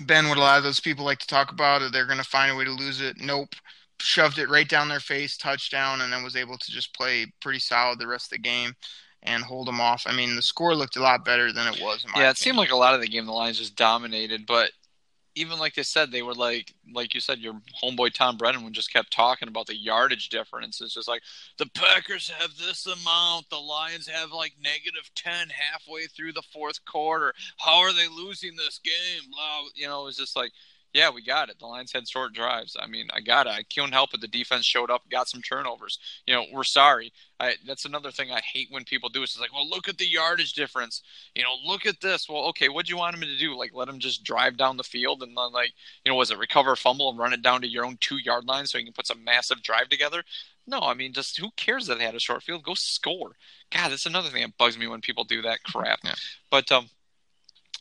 been what a lot of those people like to talk about. They're going to find a way to lose it. Nope. Shoved it right down their face, touchdown, and then was able to just play pretty solid the rest of the game and hold them off. I mean, the score looked a lot better than it was. yeah, opinion. it seemed like a lot of the game the Lions just dominated, but even like they said, they were like, like you said, your homeboy Tom Brennan just kept talking about the yardage difference. It's just like the Packers have this amount, the Lions have like negative ten halfway through the fourth quarter. How are they losing this game? Blah, you know, it was just like yeah, we got it. The Lions had short drives. I mean, I got it. I couldn't help it. The defense showed up, got some turnovers. You know, we're sorry. I, that's another thing I hate when people do. It's like, well, look at the yardage difference. You know, look at this. Well, okay, what do you want him to do? Like, let him just drive down the field and then, like, you know, was it recover a fumble and run it down to your own two yard line so you can put some massive drive together? No, I mean, just who cares that they had a short field? Go score. God, that's another thing that bugs me when people do that crap. Yeah. But um,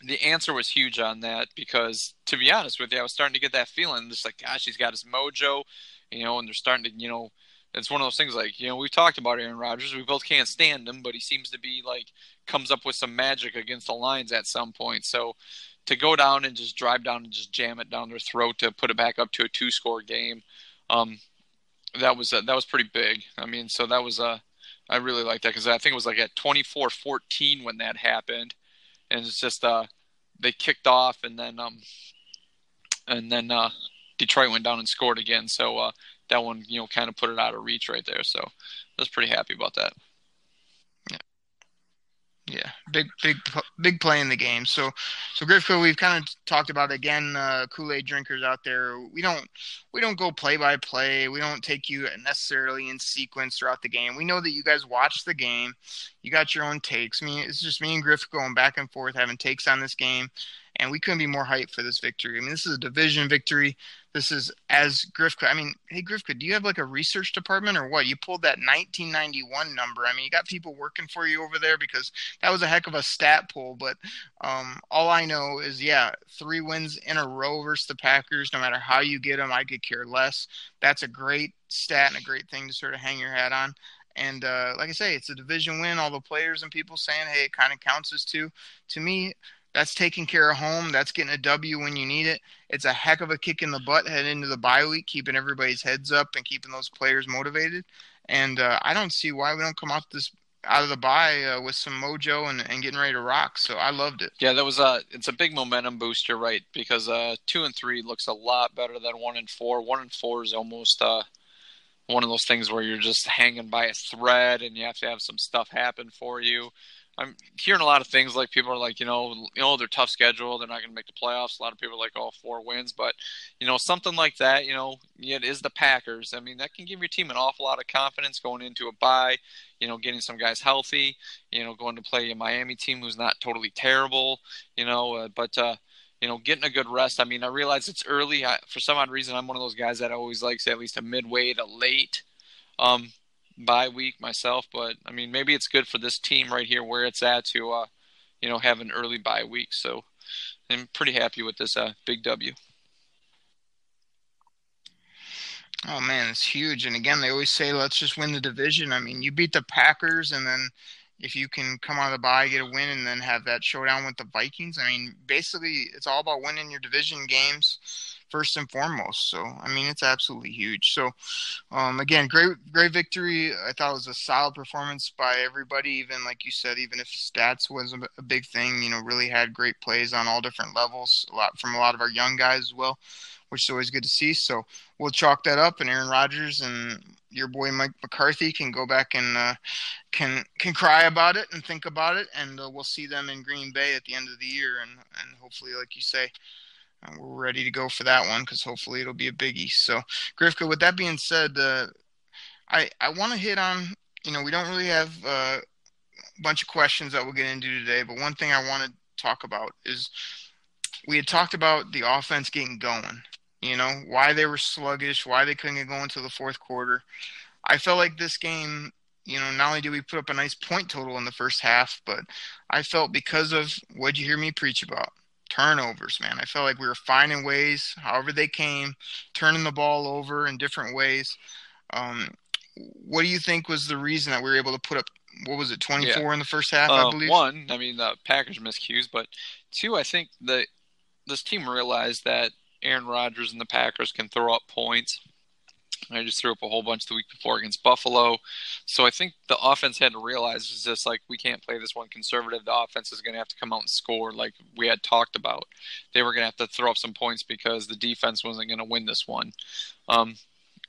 the answer was huge on that because to be honest with you, I was starting to get that feeling just like, gosh, he's got his mojo, you know, and they're starting to, you know, it's one of those things like, you know, we've talked about Aaron Rodgers. We both can't stand him, but he seems to be like comes up with some magic against the Lions at some point. So to go down and just drive down and just jam it down their throat to put it back up to a two score game, um, that was uh, that was pretty big. I mean, so that was uh, I really like that because I think it was like at 24-14 when that happened and it's just uh they kicked off and then um and then uh Detroit went down and scored again. So uh that one, you know, kind of put it out of reach right there. So I was pretty happy about that. Yeah, big, big, big play in the game. So, so Griffco, we've kind of talked about again. Uh, Kool Aid drinkers out there, we don't, we don't go play by play. We don't take you necessarily in sequence throughout the game. We know that you guys watch the game. You got your own takes. I mean, it's just me and Griff going back and forth having takes on this game, and we couldn't be more hyped for this victory. I mean, this is a division victory. This is as Griffco. I mean, hey Griffco, do you have like a research department or what? You pulled that 1991 number. I mean, you got people working for you over there because that was a heck of a stat pull. But um, all I know is, yeah, three wins in a row versus the Packers. No matter how you get them, I could care less. That's a great stat and a great thing to sort of hang your hat on. And uh, like I say, it's a division win. All the players and people saying, hey, it kind of counts as two. To me, that's taking care of home. That's getting a W when you need it. It's a heck of a kick in the butt heading into the bye week, keeping everybody's heads up and keeping those players motivated. And uh, I don't see why we don't come out this out of the bye uh, with some mojo and, and getting ready to rock. So I loved it. Yeah, that was a it's a big momentum booster, right? Because uh, two and three looks a lot better than one and four. One and four is almost uh, one of those things where you're just hanging by a thread, and you have to have some stuff happen for you. I'm hearing a lot of things like people are like, you know, you know, they're tough schedule, they're not going to make the playoffs. A lot of people are like, oh, four wins, but you know, something like that, you know, it is the Packers. I mean, that can give your team an awful lot of confidence going into a bye. You know, getting some guys healthy. You know, going to play a Miami team who's not totally terrible. You know, uh, but uh, you know, getting a good rest. I mean, I realize it's early. I, for some odd reason, I'm one of those guys that always likes at least a midway to late. Um, bye week myself, but I mean maybe it's good for this team right here where it's at to uh, you know have an early bye week. So I'm pretty happy with this uh, big W. Oh man, it's huge. And again, they always say let's just win the division. I mean, you beat the Packers and then if you can come out of the bye, get a win, and then have that showdown with the Vikings, I mean, basically, it's all about winning your division games first and foremost. So, I mean, it's absolutely huge. So, um, again, great, great victory. I thought it was a solid performance by everybody. Even like you said, even if stats wasn't a big thing, you know, really had great plays on all different levels. A lot from a lot of our young guys as well, which is always good to see. So, we'll chalk that up, and Aaron Rodgers and your boy Mike McCarthy can go back and uh, can can cry about it and think about it, and uh, we'll see them in Green Bay at the end of the year, and and hopefully, like you say, uh, we're ready to go for that one because hopefully it'll be a biggie. So, Grifka, with that being said, uh, I I want to hit on you know we don't really have uh, a bunch of questions that we'll get into today, but one thing I want to talk about is we had talked about the offense getting going you know, why they were sluggish, why they couldn't get going until the fourth quarter. I felt like this game, you know, not only did we put up a nice point total in the first half, but I felt because of what you hear me preach about turnovers, man. I felt like we were finding ways, however they came, turning the ball over in different ways. Um, what do you think was the reason that we were able to put up? What was it, twenty four yeah. in the first half? Uh, I believe. One, I mean, the Packers miscues, but two, I think that this team realized that Aaron Rodgers and the Packers can throw up points. I just threw up a whole bunch the week before against Buffalo. So I think the offense had to realize it's just like we can't play this one conservative. The offense is going to have to come out and score like we had talked about. They were going to have to throw up some points because the defense wasn't going to win this one. Um,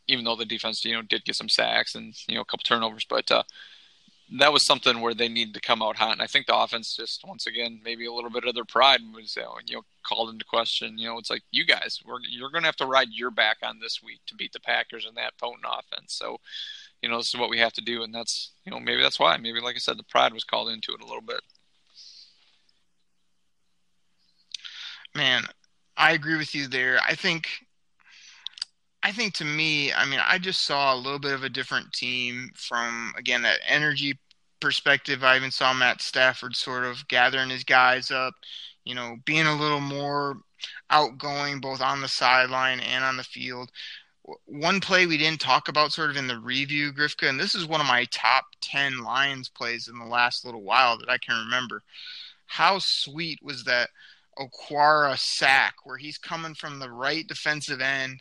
even though the defense, you know, did get some sacks and you know a couple turnovers, but uh, that was something where they needed to come out hot. And I think the offense just once again maybe a little bit of their pride was uh, you know called into question. You know, it's like you guys, we're, you're going to have to ride your back on this week to beat the Packers in that potent offense. So, you know, this is what we have to do, and that's you know maybe that's why. Maybe like I said, the pride was called into it a little bit. Man, I agree with you there. I think I think to me, I mean, I just saw a little bit of a different team from again that energy perspective. I even saw Matt Stafford sort of gathering his guys up, you know, being a little more outgoing both on the sideline and on the field. One play we didn't talk about sort of in the review, Grifka, and this is one of my top 10 Lions plays in the last little while that I can remember. How sweet was that Okwara sack where he's coming from the right defensive end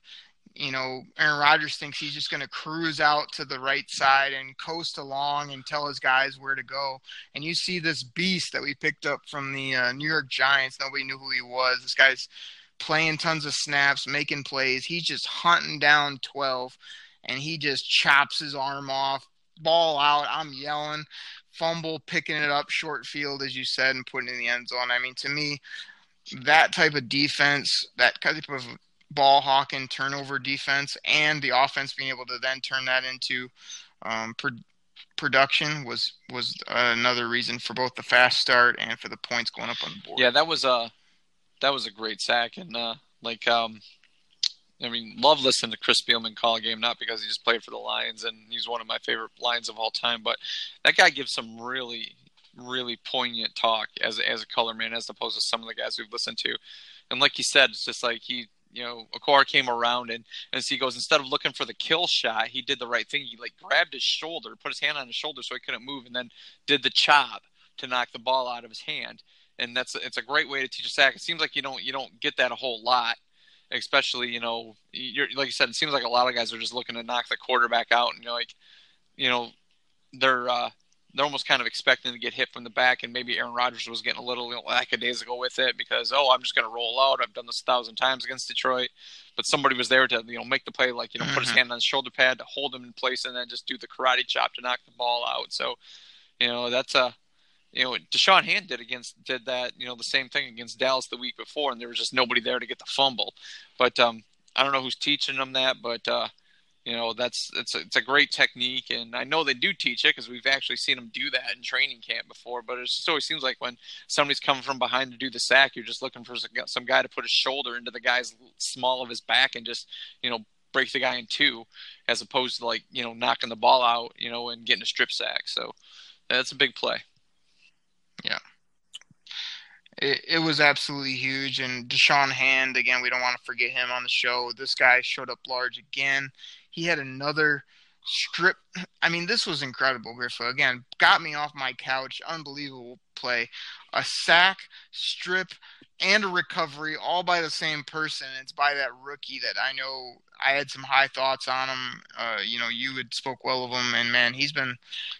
you know, Aaron Rodgers thinks he's just going to cruise out to the right side and coast along and tell his guys where to go. And you see this beast that we picked up from the uh, New York Giants. Nobody knew who he was. This guy's playing tons of snaps, making plays. He's just hunting down 12, and he just chops his arm off, ball out. I'm yelling, fumble, picking it up, short field, as you said, and putting in the end zone. I mean, to me, that type of defense, that type of ball hawking turnover defense and the offense being able to then turn that into um, pro- production was was another reason for both the fast start and for the points going up on the board. Yeah, that was a that was a great sack and uh, like um, I mean, love listening to Chris Spielman call a game, not because he just played for the Lions and he's one of my favorite Lions of all time, but that guy gives some really, really poignant talk as as a color man, as opposed to some of the guys we've listened to. And like you said, it's just like he you know, Okwara came around and and he goes instead of looking for the kill shot, he did the right thing. He like grabbed his shoulder, put his hand on his shoulder so he couldn't move, and then did the chop to knock the ball out of his hand. And that's it's a great way to teach a sack. It seems like you don't you don't get that a whole lot, especially you know you're like you said. It seems like a lot of guys are just looking to knock the quarterback out, and you're like, you know, they're uh, they're almost kind of expecting to get hit from the back, and maybe Aaron Rodgers was getting a little you know, lackadaisical with it because oh, I'm just going to roll out. I've done this a thousand times against Detroit, but somebody was there to you know make the play, like you know, mm-hmm. put his mm-hmm. hand on his shoulder pad to hold him in place, and then just do the karate chop to knock the ball out. So, you know, that's a you know, Da'Shawn Hand did against did that, you know, the same thing against Dallas the week before, and there was just nobody there to get the fumble. But um, I don't know who's teaching them that, but uh, you know, that's it's a, it's a great technique, and I know they do teach it because we've actually seen them do that in training camp before. But it just always seems like when somebody's coming from behind to do the sack, you're just looking for some guy to put his shoulder into the guy's small of his back and just you know break the guy in two, as opposed to like you know knocking the ball out, you know, and getting a strip sack. So that's a big play. Yeah. It, it was absolutely huge. And Da'Shawn Hand, again, we don't want to forget him on the show. This guy showed up large again. He had another strip. I mean, this was incredible, Griffa. Again, got me off my couch. Unbelievable play. A sack, strip, and a recovery all by the same person. It's by that rookie that I know I had some high thoughts on him. Uh, you know, you had spoke well of him, and man, he's been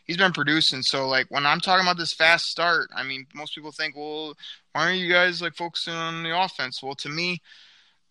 he's been producing. So like when I'm talking about this fast start, I mean, most people think, well, why aren't you guys like focusing on the offense? Well, to me,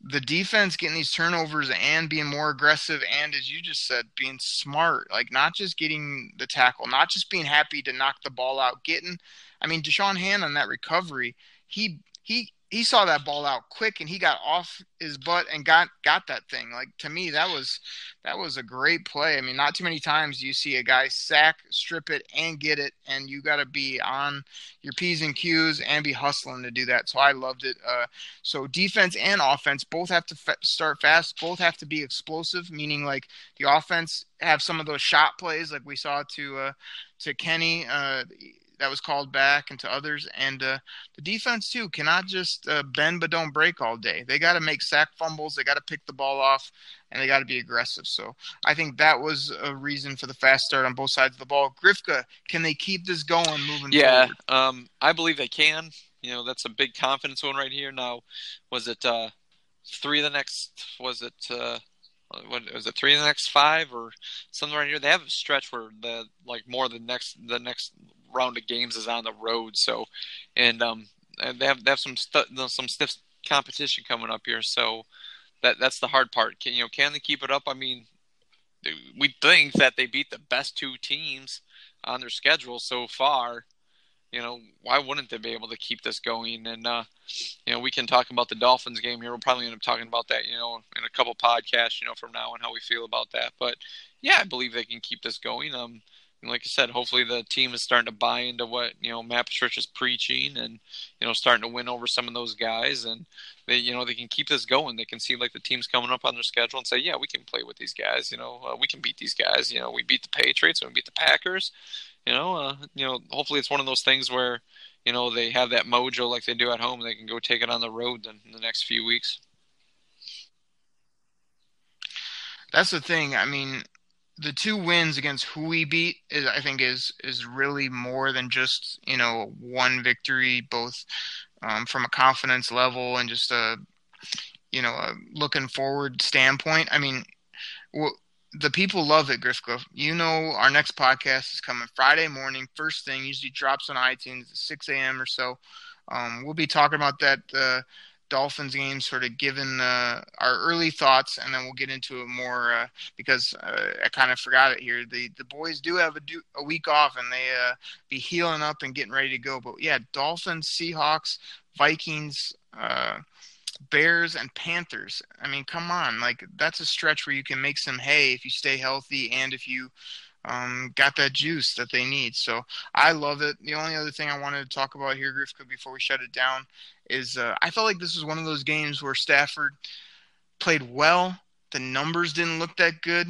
the defense getting these turnovers and being more aggressive, and as you just said, being smart, like not just getting the tackle, not just being happy to knock the ball out, getting. I mean, Da'Shawn Hand on that recovery, he he he saw that ball out quick and he got off his butt and got got that thing. Like to me, that was that was a great play. I mean, not too many times you see a guy sack, strip it, and get it, and you got to be on your p's and q's and be hustling to do that. So I loved it. Uh, so defense and offense both have to f- start fast. Both have to be explosive, meaning like the offense have some of those shot plays like we saw to uh, to Kenny. Uh, that was called back and to others. And uh, the defense too cannot just uh, bend but don't break all day. They got to make sack fumbles. They got to pick the ball off, and they got to be aggressive. So I think that was a reason for the fast start on both sides of the ball. Grifka, can they keep this going moving? Yeah, forward? um, I believe they can. You know, that's a big confidence one right here. Now, was it uh, three of the next? Was it? Uh, what was it three in the next five or something right here? They have a stretch where the like more the next the next round of games is on the road. So, and um, and they have they have some stu- some stiff competition coming up here. So that that's the hard part. Can you know can they keep it up? I mean, we think that they beat the best two teams on their schedule so far. You know, why wouldn't they be able to keep this going? And uh, you know, we can talk about the Dolphins game here. We'll probably end up talking about that, you know, in a couple podcasts, you know, from now and how we feel about that. But yeah, I believe they can keep this going. Um, and like I said, hopefully the team is starting to buy into what you know Matt Patricia is preaching, and you know starting to win over some of those guys, and they you know they can keep this going. They can see like the team's coming up on their schedule and say, yeah, we can play with these guys. You know, uh, we can beat these guys. You know, we beat the Patriots we beat the Packers. You know, uh, you know, hopefully it's one of those things where you know they have that mojo like they do at home. They can go take it on the road in the next few weeks. That's the thing. I mean, the two wins against who we beat is I think is is really more than just you know one victory, both um, from a confidence level and just a you know a looking forward standpoint. I mean, well, the people love it, Grifka. You know, our next podcast is coming Friday morning, first thing. Usually drops on iTunes at 6 a.m. or so. Um, we'll be talking about that. Uh, Dolphins game, sort of given uh, our early thoughts, and then we'll get into it more uh, because uh, I kind of forgot it here. The the boys do have a, do, a week off, and they uh, be healing up and getting ready to go. But yeah, Dolphins, Seahawks, Vikings. Uh, Bears and Panthers. I mean, come on, like that's a stretch where you can make some hay if you stay healthy and if you um, got that juice that they need. So I love it. The only other thing I wanted to talk about here, Grifka, before we shut it down, is uh, I felt like this was one of those games where Stafford played well. The numbers didn't look that good,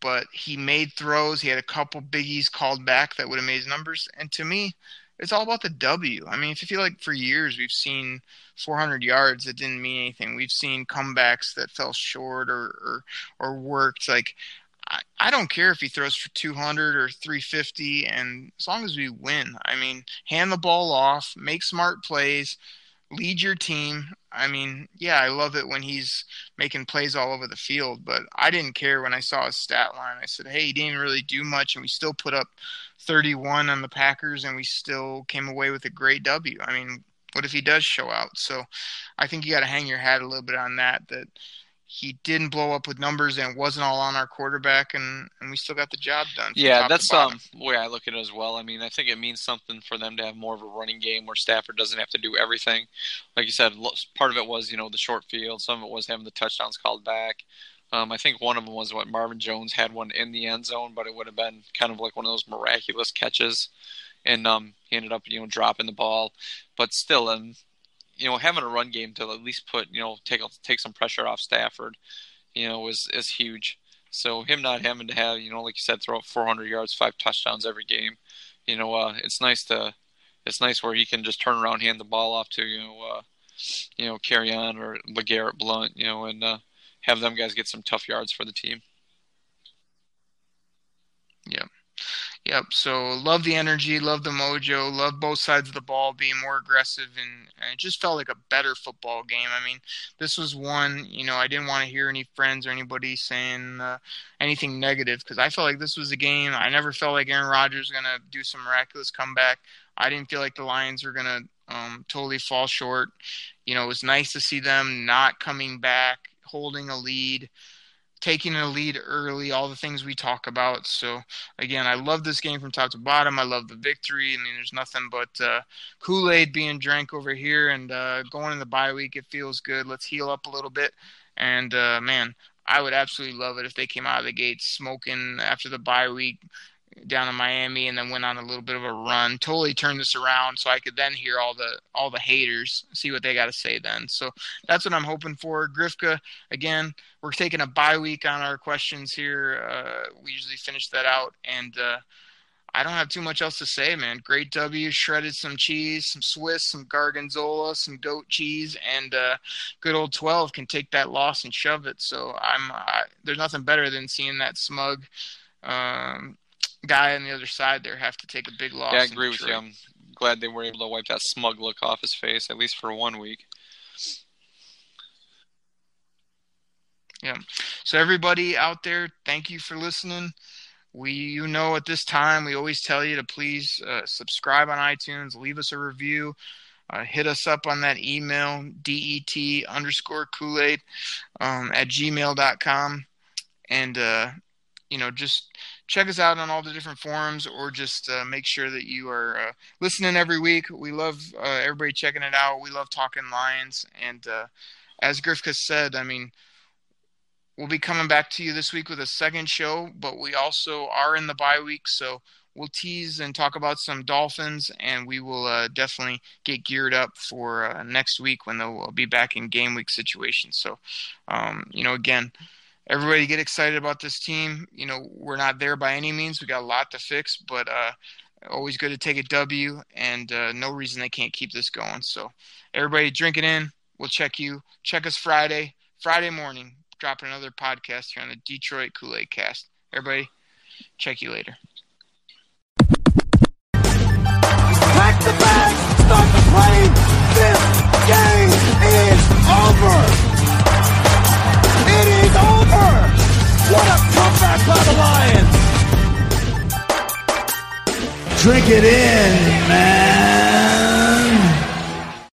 but he made throws. He had a couple biggies called back that would have made his numbers. And to me, it's all about the W. I mean, if you feel like for years we've seen 400 yards that didn't mean anything, we've seen comebacks that fell short or or, or worked. Like I, don't care if he throws for 200 or 350, and as long as we win, I mean, hand the ball off, make smart plays. lead your team. I mean, yeah, I love it when he's making plays all over the field, but I didn't care when I saw his stat line. I said, hey, he didn't really do much, and we still put up 31 on the Packers, and we still came away with a great W. I mean, what if he does show out? So I think you got to hang your hat a little bit on that, that he didn't blow up with numbers and it wasn't all on our quarterback and, and we still got the job done. Yeah, that's um the way I look at it as well. I mean, I think it means something for them to have more of a running game where Stafford doesn't have to do everything. Like you said, part of it was, you know, the short field, some of it was having the touchdowns called back. Um, I think one of them was what Marvin Jones had one in the end zone, but it would have been kind of like one of those miraculous catches, and um, he ended up you know dropping the ball. But still, um, you know, having a run game to at least put, you know, take take some pressure off Stafford, you know, is is huge. So him not having to have, you know, like you said, throw up 400 yards, five touchdowns every game, you know, uh, it's nice to, it's nice where he can just turn around, hand the ball off to, you know, uh, you know, Kerryon or LeGarrette Blunt, you know, and uh, have them guys get some tough yards for the team. Yeah. Yep. So love the energy, love the mojo, love both sides of the ball being more aggressive, and, and, it just felt like a better football game. I mean, this was one. You know, I didn't want to hear any friends or anybody saying uh, anything negative because I felt like this was a game. I never felt like Aaron Rodgers was gonna do some miraculous comeback. I didn't feel like the Lions were gonna um, totally fall short. You know, it was nice to see them not coming back, holding a lead taking a lead early, all the things we talk about. So again, I love this game from top to bottom. I love the victory. I mean, there's nothing but uh, Kool Aid being drank over here, and uh, going in the bye week, it feels good. Let's heal up a little bit, and uh, man, I would absolutely love it if they came out of the gate smoking after the bye week, down in Miami and then went on a little bit of a run. Totally turned this around so I could then hear all the all the haters, see what they got to say then. So that's what I'm hoping for. Grifka, again, we're taking a bye week on our questions here. Uh, we usually finish that out, and uh, I don't have too much else to say, man. Great W, shredded some cheese, some Swiss, some Gorgonzola, some goat cheese, and uh, good old 12 can take that loss and shove it. So I'm I, there's nothing better than seeing that smug um, guy on the other side there have to take a big loss. Yeah, I agree with you. I'm glad they were able to wipe that smug look off his face, at least for one week. Yeah. So everybody out there, thank you for listening. We, you know, at this time, we always tell you to please uh, subscribe on iTunes, leave us a review, uh, hit us up on that email, det underscore Kool Aid um, at gmail.com. And, uh, you know, just check us out on all the different forums or just uh, make sure that you are uh, listening every week. We love uh, everybody checking it out. We love talking Lions. And uh, as Grifka said, I mean, we'll be coming back to you this week with a second show, but we also are in the bye week. So we'll tease and talk about some Dolphins, and we will uh, definitely get geared up for uh, next week when they'll be back in game week situations. So, um, you know, again, everybody get excited about this team. You know, we're not there by any means. We got a lot to fix, but uh, always good to take a W, and uh, no reason they can't keep this going. So, everybody, drink it in. We'll check you. Check us Friday, Friday morning. Dropping another podcast here on the Detroit Kool Aid Cast. Everybody, check you later. Pack the bags, start the plane. This game is over. What a comeback by the Lions! Drink it in, man.